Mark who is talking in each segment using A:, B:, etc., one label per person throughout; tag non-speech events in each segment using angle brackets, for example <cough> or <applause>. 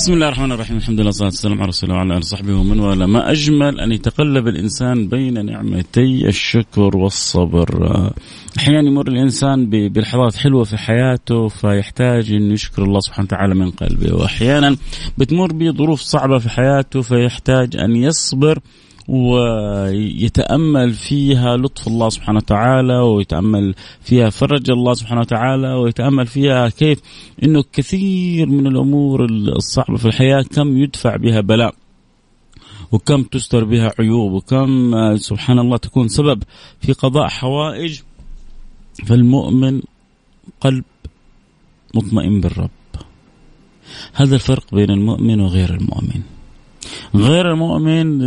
A: بسم الله الرحمن الرحيم. الحمد لله والصلاة والسلام على رسول الله وعلى آله وصحبه ومن والاه. ما أجمل أن يتقلب الإنسان بين نعمتي الشكر والصبر. أحيانا يمر الإنسان بلحظات حلوة في حياته فيحتاج أن يشكر الله سبحانه وتعالى من قلبه. وأحيانا بتمر بظروف صعبة في حياته فيحتاج أن يصبر. ويتأمل فيها لطف الله سبحانه وتعالى ويتأمل فيها فرج الله سبحانه وتعالى ويتأمل فيها كيف إنه كثير من الأمور الصعبة في الحياة كم يدفع بها بلاء وكم تستر بها عيوب وكم سبحان الله تكون سبب في قضاء حوائج. فالمؤمن قلب مطمئن بالرب. هذا الفرق بين المؤمن وغير المؤمن. غير المؤمن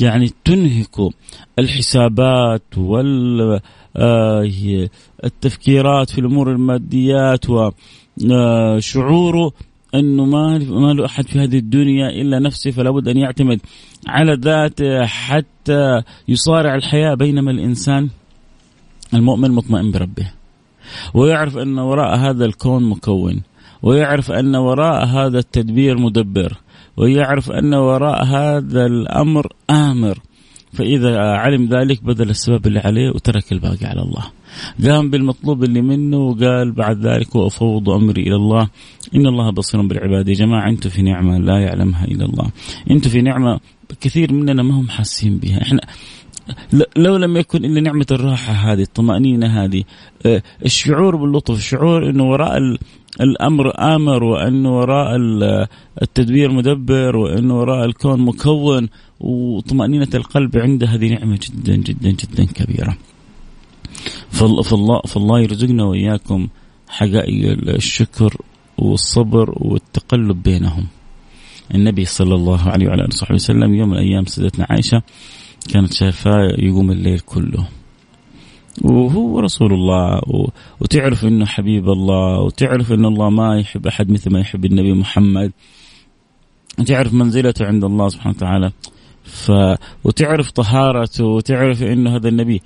A: يعني تنهك الحسابات وال آه، التفكيرات في الأمور الماديات وشعوره آه، انه ما ما له أحد في هذه الدنيا إلا نفسه فلا بد أن يعتمد على ذاته حتى يصارع الحياة بينما الإنسان المؤمن مطمئن بربه. ويعرف أن وراء هذا الكون مكون ويعرف أن وراء هذا التدبير مدبر. ويعرف أن وراء هذا الأمر آمر. فإذا علم ذلك بذل السبب اللي عليه وترك الباقي على الله. قام بالمطلوب اللي منه وقال بعد ذلك وأفوض أمري إلى الله. إن الله بصير بالعباد يا جماعة. أنتم في نعمة لا يعلمها إلا الله. أنتم في نعمة كثير مننا ما هم حاسين بها. إحنا لو لم يكن إلا نعمة الراحة هذه الطمأنينة هذه آه، الشعور باللطف الشعور إنه وراء الأمر آمر وانه وراء التدبير مدبر وانه وراء الكون مكون وطمأنينة القلب عنده هذه نعمة جدا جدا جدا كبيرة. فالله فالله يرزقنا وإياكم حقائق الشكر والصبر والتقلب بينهم. النبي صلى الله عليه وعلى آله وصحبه وسلم يوم من الأيام سيدتنا عائشة كانت شايفاه يقوم الليل كله وهو رسول الله. وتعرف إنه حبيب الله وتعرف إن الله ما يحب أحد مثل ما يحب النبي محمد وتعرف منزلته عند الله سبحانه وتعالى ف... وتعرف طهارته وتعرف انه هذا النبي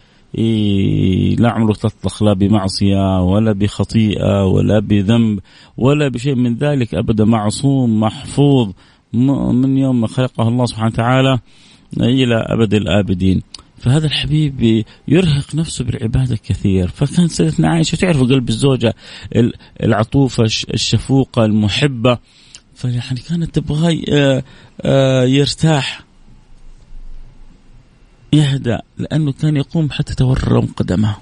A: لا عمره تطلق لا بمعصية ولا بخطيئة ولا بذنب ولا بشيء من ذلك أبدا معصوم محفوظ من يوم ما خلقه الله سبحانه وتعالى إلى أبد الآبدين فهذا الحبيب يرهق نفسه بالعبادة كثير. فكان سيدتنا عائشة تعرف قلب الزوجة العطوفة الشفوقة المحبة. فيعني كانت تبغى آه، آه، يرتاح يهدأ لأنه كان يقوم حتى تورم قدمه.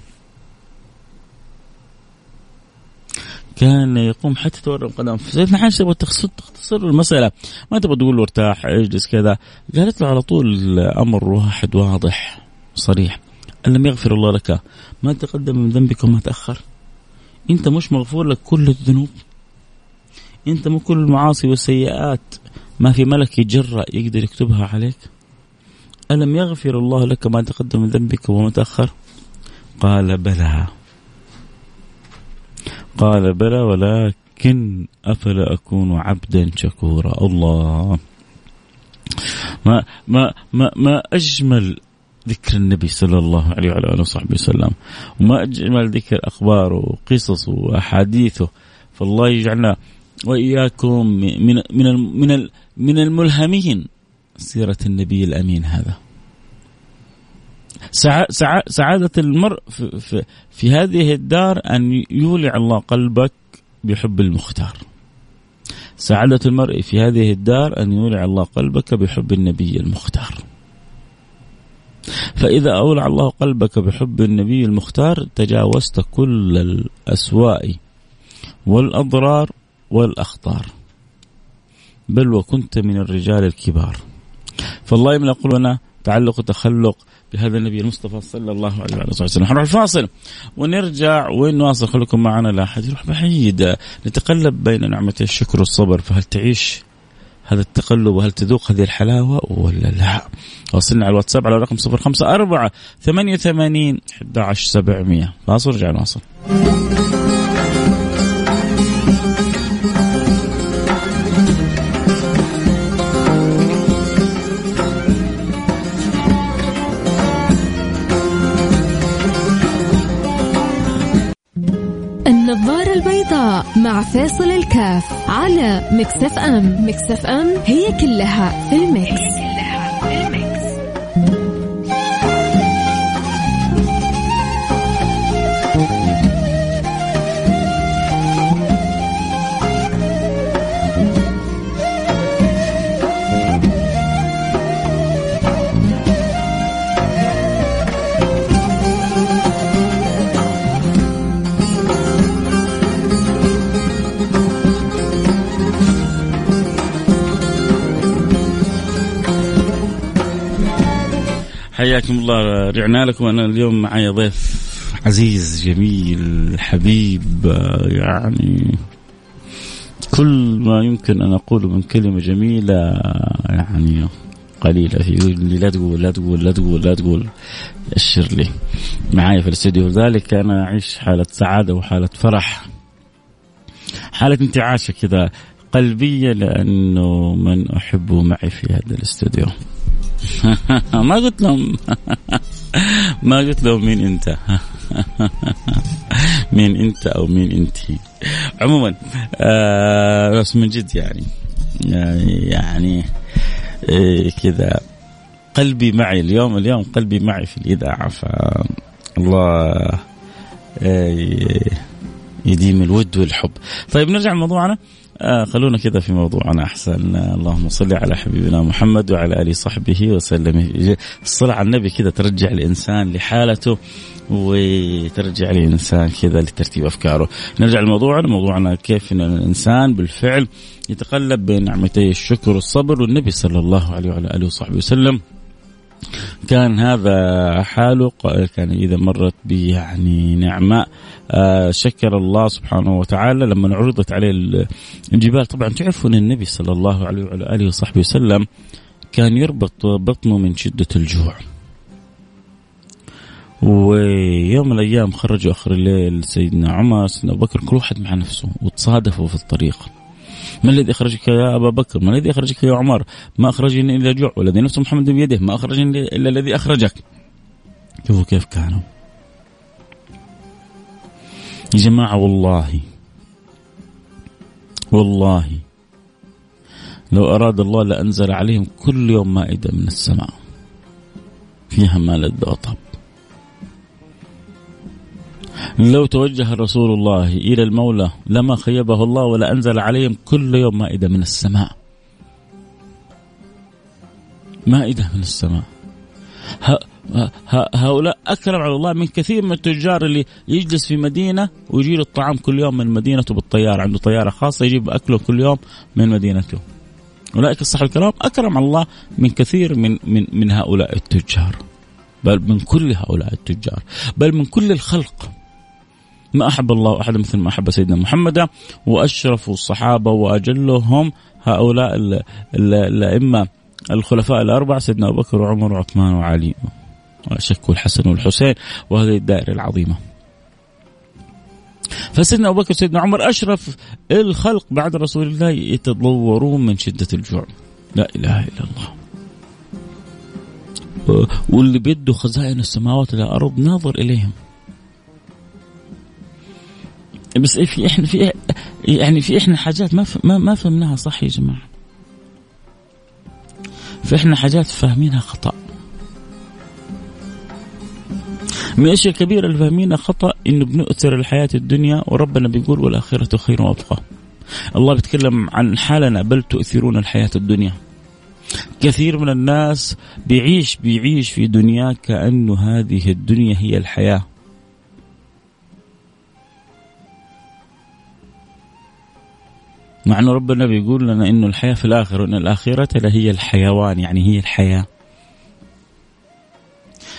A: كان يقوم حتى تورم قدمه. فسيدنا عائشة تبغى تختصر المسألة. ما تبغى تقول له ارتاح اجلس كذا. قالت له على طول الأمر واحد واضح. صريح. أن لم يغفر الله لك ما تقدم من ذنبك وما تأخر. أنت مش مغفور لك كل الذنوب. أنت مو كل المعاصي والسيئات ما في ملك يتجرأ يقدر يكتبها عليك. ألم يغفر الله لك ما تقدم من ذنبك وما تأخر؟ قال بلى. قال بلى ولكن أفلا أكون عبدا شكورا. الله. ما ما ما ما أجمل ذكر النبي صلى الله عليه وعلى آله وصحبه وسلم. وما أجمل ذكر أخباره وقصصه وأحاديثه فالله يجعلنا وإياكم من من من من الملهمين سيرة النبي الأمين هذا. سعادة المرء في, في, هذه الدار أن يولع الله قلبك بحب المختار. سعادة المرء في هذه الدار أن يولع الله قلبك بحب النبي المختار. فإذا أولع الله قلبك بحب النبي المختار تجاوزت كل الأسواء والأضرار والأخطار. بل وكنت من الرجال الكبار. فالله يملأ قلوبنا تعلق وتخلق بهذا النبي المصطفى صلى الله عليه وسلم. نروح الفاصل ونرجع وين نواصل خليكم معنا لا أحد يروح بعيد. نتقلب بين نعمة الشكر والصبر. فهل تعيش هذا التقلب وهل تذوق هذه الحلاوة ولا لا؟ وصلنا على الواتساب على رقم صفر خمسة أربعة ثمانية وثمانين أحد عشر سبعمية. فاصل رجع نواصل
B: البيضاء مع فاصل الكاف على مكسف أم. مكسف أم هي كلها في المكس,
A: الله رجعنا لكم. أنا اليوم معي ضيف عزيز جميل حبيب يعني كل ما يمكن أن أقوله من كلمة جميلة يعني قليلة. يقول لي لا تقول لا تقول لا تقول لا تقول اشر لي. معي في الاستوديو لذلك أنا أعيش حالة سعادة وحالة فرح حالة انتعاشة كذا قلبية لأنه من احبه معي في هذا الاستوديو. <laughs> ما قلت لهم. <laughs> ما قلت لهم مين انت. <laughs> مين انت أو مين انت. عموما آه بس من جد يعني يعني إيه كذا قلبي معي اليوم اليوم قلبي معي في الإذاعة فالله إيه يديم الود والحب. طيب نرجع لموضوعنا. آه خلونا كذا في موضوعنا أحسن. آه اللهم صل على حبيبنا محمد وعلى اله صحبه وسلم. الصلاة على النبي كذا ترجع الإنسان لحالته وترجع الإنسان كذا لترتيب أفكاره. نرجع لموضوعنا، موضوعنا كيف إن الإنسان بالفعل يتقلب بين نعمتي الشكر والصبر والنبي صلى الله عليه وعلى آله وصحبه وسلم. كان هذا حاله كان إذا مرت به يعني نعماء آه، شكر الله سبحانه وتعالى. لما عرضت عليه الجبال طبعا تعرفوا أن النبي صلى الله عليه وعلى آله وصحبه وسلم كان يربط بطنه من شدة الجوع. ويوم من الأيام خرجوا آخر الليل سيدنا عمر سيدنا أبو بكر كل واحد مع نفسه وتصادفوا في الطريق. ما الذي أخرجك يا أبا بكر؟ ما الذي أخرجك يا عمر؟ ما أخرجني إلا جوع والذي نفس محمد بيده. ما أخرجني إلا الذي أخرجك. شوفوا كيف كانوا. يا جماعة والله والله لو أراد الله لأنزل عليهم كل يوم مائدة من السماء فيها ما لذ وطب لو توجه رسول الله إلى المولى لما خيبه الله ولا أنزل عليهم كل يوم مائدة من السماء. مائدة من السماء. هؤلاء أكرم على الله من كثير من التجار اللي يجلس في مدينة ويجي له الطعام كل يوم من مدينته بالطيارة عنده طيارة خاصة يجيب أكله كل يوم من مدينته. أولئك الصحابة الكرام أكرم على الله من كثير من من من هؤلاء التجار. بل من كل هؤلاء التجار. بل من كل الخلق. ما أحب الله أحد مثل ما أحب سيدنا محمد وأشرف الصحابة وأجلهم هؤلاء الأئمة الخلفاء الأربعة سيدنا أبو بكر وعمر وعثمان وعلي وشك الحسن والحسين وهذه الدائرة العظيمة. فسيدنا أبو بكر سيدنا عمر أشرف الخلق بعد رسول الله يتضورون من شدة الجوع. لا إله إلا الله. واللي بيده خزائن السماوات والأرض ناظر إليهم. بس في إحنا في يعني في إحنا حاجات ما ما, ما فهمناها صح يا جماعة. فاحنا حاجات فاهمينها خطأ. من الاشياء الكبيره اللي فاهمينها خطأ إنه بنؤثر الحياة الدنيا وربنا بيقول والآخرة خير وأبقى. الله بيتكلم عن حالنا بل تؤثرون الحياة الدنيا. كثير من الناس بيعيش بيعيش في دنياه كأنه هذه الدنيا هي الحياة. مع أن ربنا بيقول لنا أنه الحياة في الآخرة وأن الآخرة هي الحيوان يعني هي الحياة.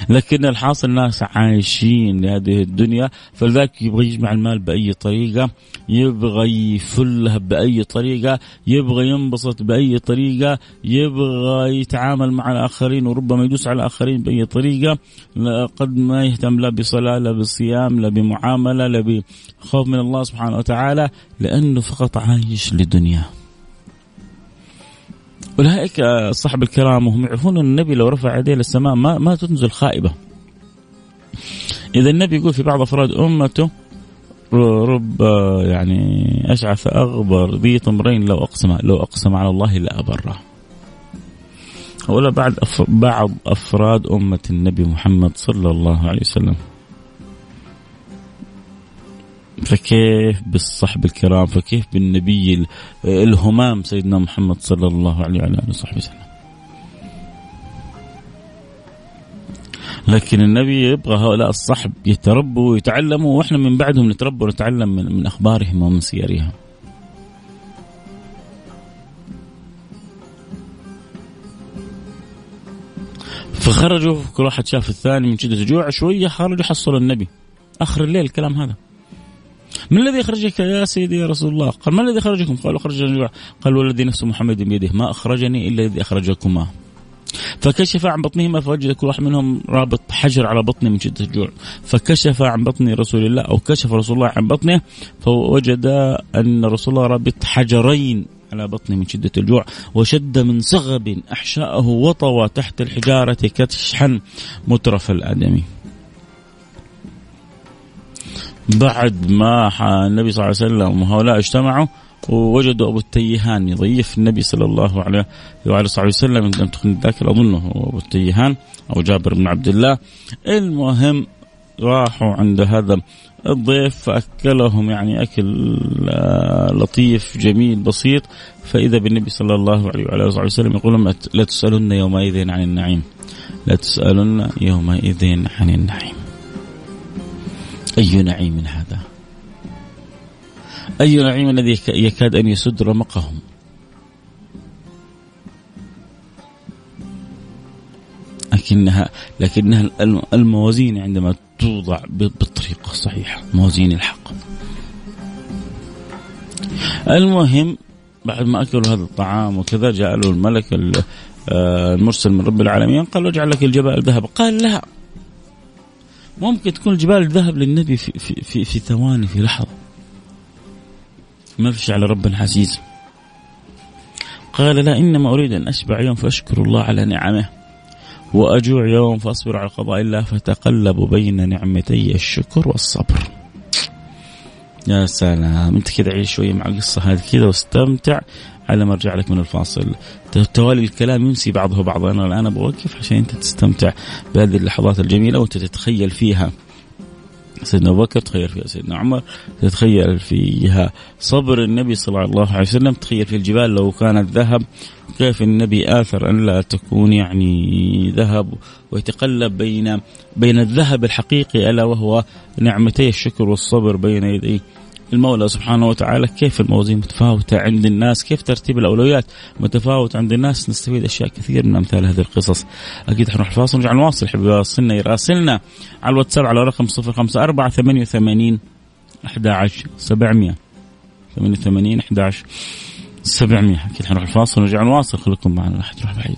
A: لكن الحاصل الناس عايشين لهذه الدنيا فلذلك يبغى يجمع المال بأي طريقة يبغى يفلها بأي طريقة يبغى ينبسط بأي طريقة يبغى يتعامل مع الآخرين وربما يدوس على الآخرين بأي طريقة قد ما يهتم لا بصلاة لا بصيام لا بمعاملة لا بخوف من الله سبحانه وتعالى لأنه فقط عايش لدنياه. اولئك الصحب الكرام وهم يعرفون إن النبي لو رفع يديه للسماء ما ما تنزل خائبة. إذا النبي يقول في بعض أفراد أمته رب يعني أشعث أغبر ذي طمرين لو أقسم لو أقسم على الله لا أبره ولا بعد بعض أفراد أمة النبي محمد صلى الله عليه وسلم فكيف بالصحب الكرام فكيف بالنبي الهمام سيدنا محمد صلى الله عليه وعلى آله وصحبه وسلم. لكن النبي يبغى هؤلاء الصحب يتربوا ويتعلموا وإحنا من بعدهم نتربى ونتعلم من, من أخبارهم ومن سيرهم. فخرجوا كل واحد شاف الثاني من شده الجوع شوية خرجوا حصلوا النبي. آخر الليل الكلام هذا. من الذي أخرجك يا سيدي يا رسول الله؟ قال ما الذي أخرجكم؟ قالوا اخرجنا الجوع قال والذي نفس محمد بيده. ما أخرجني إلا الذي أخرجكما. فكشف عن بطنهما فوجد كل واحد منهم رابط حجر على بطنه من شدة الجوع. فكشف عن بطن رسول الله أو كشف رسول الله عن بطنه فوجد أن رسول الله رابط حجرين على بطنه من شدة الجوع وشد من صغب أحشاءه وطوى تحت الحجارة كتشحا مترف الآدمي. بعد ما النبي صلى الله عليه وسلم وهؤلاء اجتمعوا ووجدوا أبو التيهان يضيف النبي صلى الله عليه وعلى صحبه وسلم. لم تكن ذاك أظنه أبو التيهان أو جابر بن عبد الله. المهم راحوا عند هذا الضيف فأكلهم يعني أكل آه، لطيف جميل بسيط. فإذا بالنبي صلى الله عليه وعلى اله وسلم يقول لهم لا تسألن يومئذ عن النعيم. لا تسألن يومئذ عن النعيم. أي نعيم هذا؟ أي نعيم الذي يكاد أن يسد رمقهم؟ لكنها لكنها الموازين عندما توضع بالطريقة الصحيحة موازين الحق. المهم بعد ما أكلوا هذا الطعام وكذا جاء له الملك آه، المرسل من رب العالمين قال اجعل لك الجبال ذهب قال لا ممكن تكون الجبال ذهب للنبي في, في, في, في ثواني في لحظة. ما فيش على رب عزيز قال لا إنما أريد أن أشبع يوم فأشكر الله على نعمه وأجوع يوم فأصبر على قضاء الله فتقلب بين نعمتي الشكر والصبر. يا سلام. انت كذا عيش شوية مع القصة هذه كذا واستمتع. على ما ارجع لك من الفاصل. توالي الكلام ينسي بعضه بعضا أنا الآن بوقف عشان أنت تستمتع بهذه اللحظات الجميلة وأنت تتخيل فيها. سيدنا أبو بكر تخيل فيها سيدنا عمر تتخيل فيها صبر النبي صلى الله عليه وسلم تخيل في الجبال لو كانت ذهب. كيف النبي آثر أن لا تكون يعني ذهب ويتقلب بين بين الذهب الحقيقي ألا وهو نعمتي الشكر والصبر بين يدي المولى سبحانه وتعالى كيف الموازين متفاوتة عند الناس كيف ترتيب الأولويات متفاوت عند الناس. نستفيد أشياء كثير من أمثال هذه القصص. أكيد حنروح الفاصل ونرجع نواصل حبيبي يراسلنا يراسلنا على الواتساب على رقم 054 88 11 700 88 11 700 أكيد حنروح الفاصل ونرجع نواصل خليكم معنا لا تروح بعيد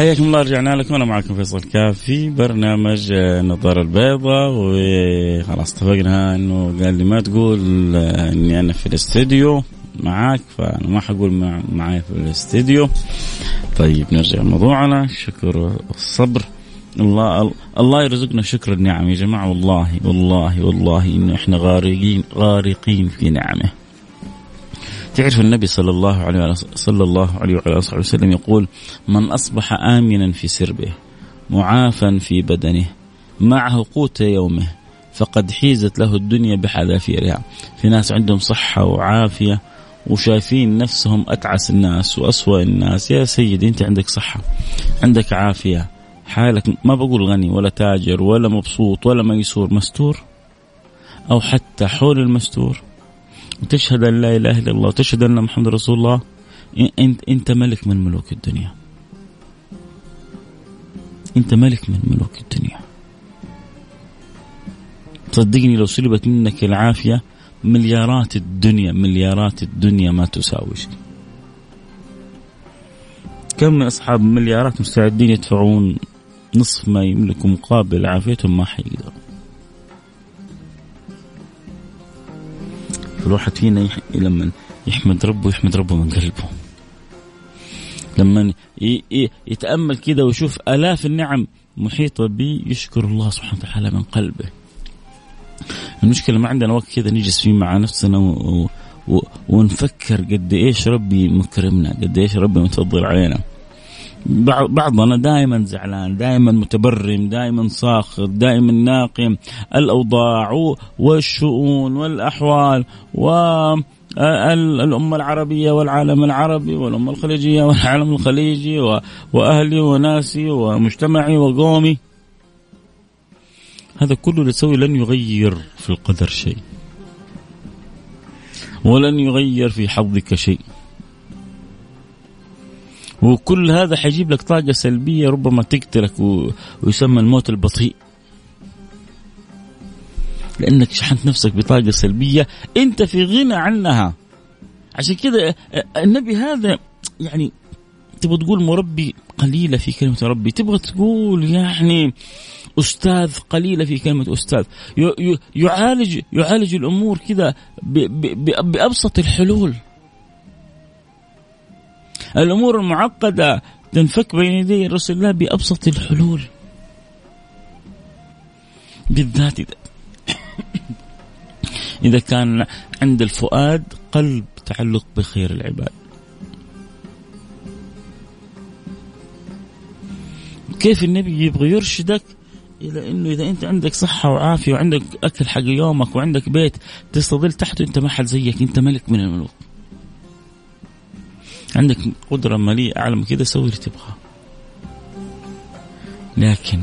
A: حياكم الله رجعنا لكم. أنا معكم فيصل كافي برنامج النظارة البيضاء وخلاص اتفقنا إنه قال لي ما تقول إني أنا في الاستديو معاك فأنا ما حقول مع معي في الاستديو. طيب نرجع لموضوعنا. الشكر والصبر الله الله يرزقنا شكر النعم يا جماعة. والله والله والله إنه إحنا غارقين غارقين في نعمه. تعرف النبي صلى الله عليه صلى الله عليه وعلى آله وسلم يقول من أصبح آمنا في سربه معافا في بدنه معه قوت يومه فقد حيزت له الدنيا بحذافيرها في ناس عندهم صحة وعافية وشايفين نفسهم أتعس الناس وأسوأ الناس. يا سيدي أنت عندك صحة عندك عافية حالك ما بقول غني ولا تاجر ولا مبسوط ولا ميسور مستور؟ أو حتى حول المستور؟ وتشهد أن لا إله إلا الله وتشهد أن محمد رسول الله. أنت أنت ملك من ملوك الدنيا. أنت ملك من ملوك الدنيا. صدقني لو سلبت منك العافية مليارات الدنيا مليارات الدنيا ما تساوي شيء كم من أصحاب مليارات مستعدين يدفعون نصف ما يملكوا مقابل عافيتهم ما حيقدروا. فالواحد فينا لما يحمد ربه يحمد ربه من قلبه. لما يتأمل كده ويشوف آلاف النعم محيطه به يشكر الله سبحانه وتعالى من قلبه. المشكلة ما عندنا وقت كذا نجلس فيه مع نفسنا و... و... ونفكر قد إيش ربي مكرمنا قد إيش ربي متفضل علينا. بعضنا دائما زعلان دائما متبرم دائما ساخط دائما ناقم الأوضاع والشؤون والأحوال و الأمة العربية والعالم العربي والأمة الخليجية والعالم الخليجي وأهلي وناسي ومجتمعي وقومي. هذا كله اللي تسوي لن يغير في القدر شيء ولن يغير في حظك شيء. وكل هذا حيجيب لك طاقة سلبية ربما تقتلك ويسمى الموت البطيء. لأنك شحنت نفسك بطاقة سلبية أنت في غنى عنها. عشان كذا النبي هذا يعني تبغى تقول مربي قليلة في كلمة ربي تبغى تقول يعني أستاذ قليلة في كلمة أستاذ. يعالج يعالج الأمور كذا بأبسط الحلول. الأمور المعقدة تنفك بين يدي رسول الله بأبسط الحلول. بالذات إذا <coughs> إذا كان عند الفؤاد قلب تعلق بخير العباد. كيف النبي يبغى يرشدك إلى إنه إذا أنت عندك صحة وعافية وعندك أكل حق يومك وعندك بيت تستظل تحته انت ما حد زيك أنت ملك من الملوك. عندك قدرة مالية أعلى من كذا سوي اللي تبغاه. لكن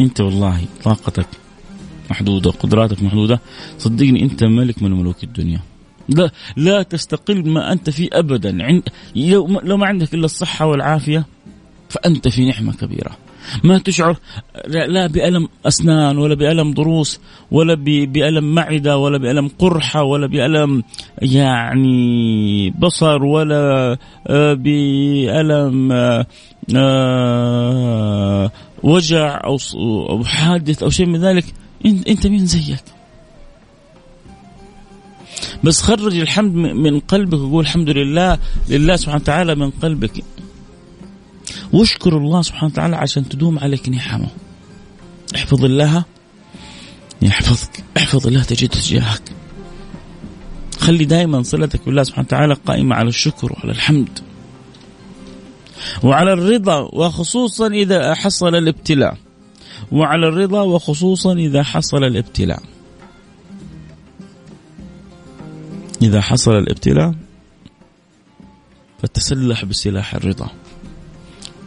A: أنت والله طاقتك محدودة قدراتك محدودة. صدقني أنت ملك من ملوك الدنيا. لا لا تستقل ما أنت فيه أبدا. عند لو ما عندك إلا الصحة والعافية فأنت في نعمة كبيرة. ما تشعر لا بألم أسنان ولا بألم ضروس ولا بألم معدة ولا بألم قرحة ولا بألم يعني بصر ولا آه، بألم آه، آه، وجع أو حادث أو شيء من ذلك. أنت مين زيك؟ بس خرج الحمد من قلبك وقول الحمد لله لله سبحانه وتعالى من قلبك. واشكر الله سبحانه وتعالى عشان تدوم عليك نعمة. احفظ الله. يحفظك. احفظ الله تجد تجاهك. خلي دائما صلتك بالله سبحانه وتعالى قائمة على الشكر وعلى الحمد. وعلى الرضا وخصوصا إذا حصل الابتلاء. وعلى الرضا وخصوصا إذا حصل الابتلاء. إذا حصل الابتلاء فتسلح بسلاح الرضا.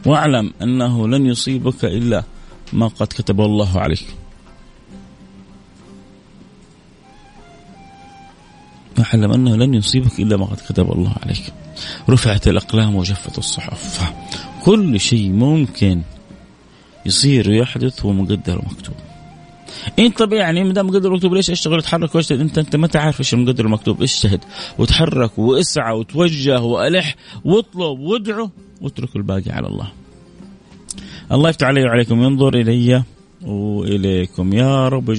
A: واعلم أنه لن يصيبك إلا ما قد كتب الله عليك. واعلم أنه لن يصيبك إلا ما قد كتب الله عليك. رفعت الأقلام وجفت الصحف. كل شيء ممكن يصير ويحدث هو مقدر ومكتوب. انت طبيعي يعني ما دام مقدر مكتوب ليش أشتغل وتحرك وأجتهد انت أنت ما تعرف إيش المقدر المكتوب اجتهد وتحرك واسعى وتوجه وألح واطلب وادعو واترك الباقي على الله. الله يفتح علي وعليكم ينظر إلي وإليكم. يا رب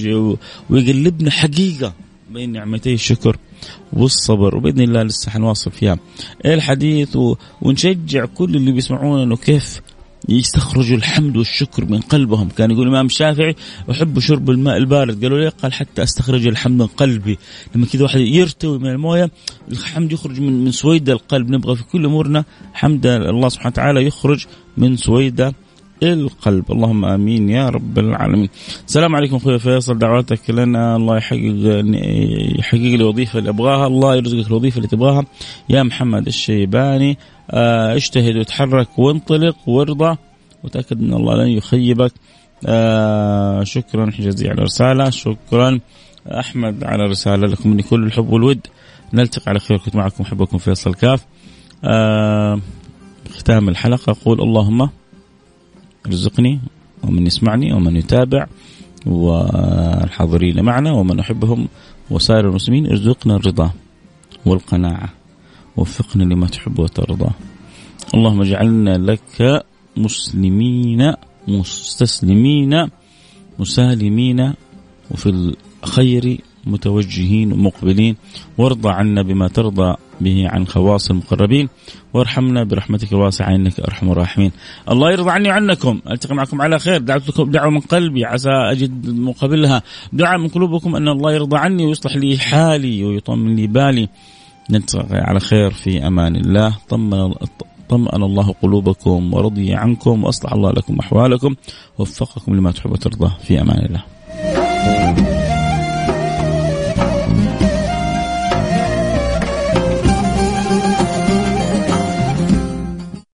A: ويقلبنا حقيقة بين نعمتي الشكر والصبر وبإذن الله لسه حنواصل فيها. الحديث؟ و... ونشجع كل اللي بيسمعونا إنه كيف يستخرجوا الحمد والشكر من قلبهم. كان يقول الامام الشافعي أحب شرب الماء البارد. قالوا ليه؟ قال حتى أستخرج الحمد من قلبي. لما كذا واحد يرتوي من الموية الحمد يخرج من من سويدة القلب. نبغى في كل أمورنا حمد. الله سبحانه وتعالى يخرج من سويدة القلب. اللهم آمين يا رب العالمين. السلام عليكم أخوي فيصل. دعواتك لنا. الله يحقق يحقق لي وظيفة اللي أبغاها. الله يرزقك الوظيفة اللي تبغاها. يا محمد الشيباني آه، اجتهد وتحرك وانطلق وارضى. وتاكد إن الله لن يخيبك. آه شكرا. حجازي على الرسالة شكرا. أحمد على الرسالة لكم مني كل الحب والود. نلتقي على خير. كنت معكم أحبكم فيصل كاف. آه ختام الحلقة. أقول اللهم ارزقني ومن يسمعني ومن يتابع والحاضرين معنا ومن أحبهم وسائر المسلمين ارزقنا الرضا والقناعة. وفقنا لما تحب وترضى. اللهم اجعلنا لك مسلمين مستسلمين مسالمين وفي الخير متوجهين ومقبلين وارضى عنا بما ترضى به عن خواص المقربين. وارحمنا برحمتك الواسعة إنك أرحم الراحمين. الله يرضى عني وعنكم. ألتقي معكم على خير. دعوت لكم دعوة من قلبي. عسى أجد مقابلها. دعاء من قلوبكم أن الله يرضى عني ويصلح لي حالي ويطمن لي بالي. نلتقي على خير في أمان الله. طمن طمأن الله قلوبكم ورضي عنكم. وأصلح الله لكم أحوالكم. وفقكم لما تحب وترضى. في أمان الله.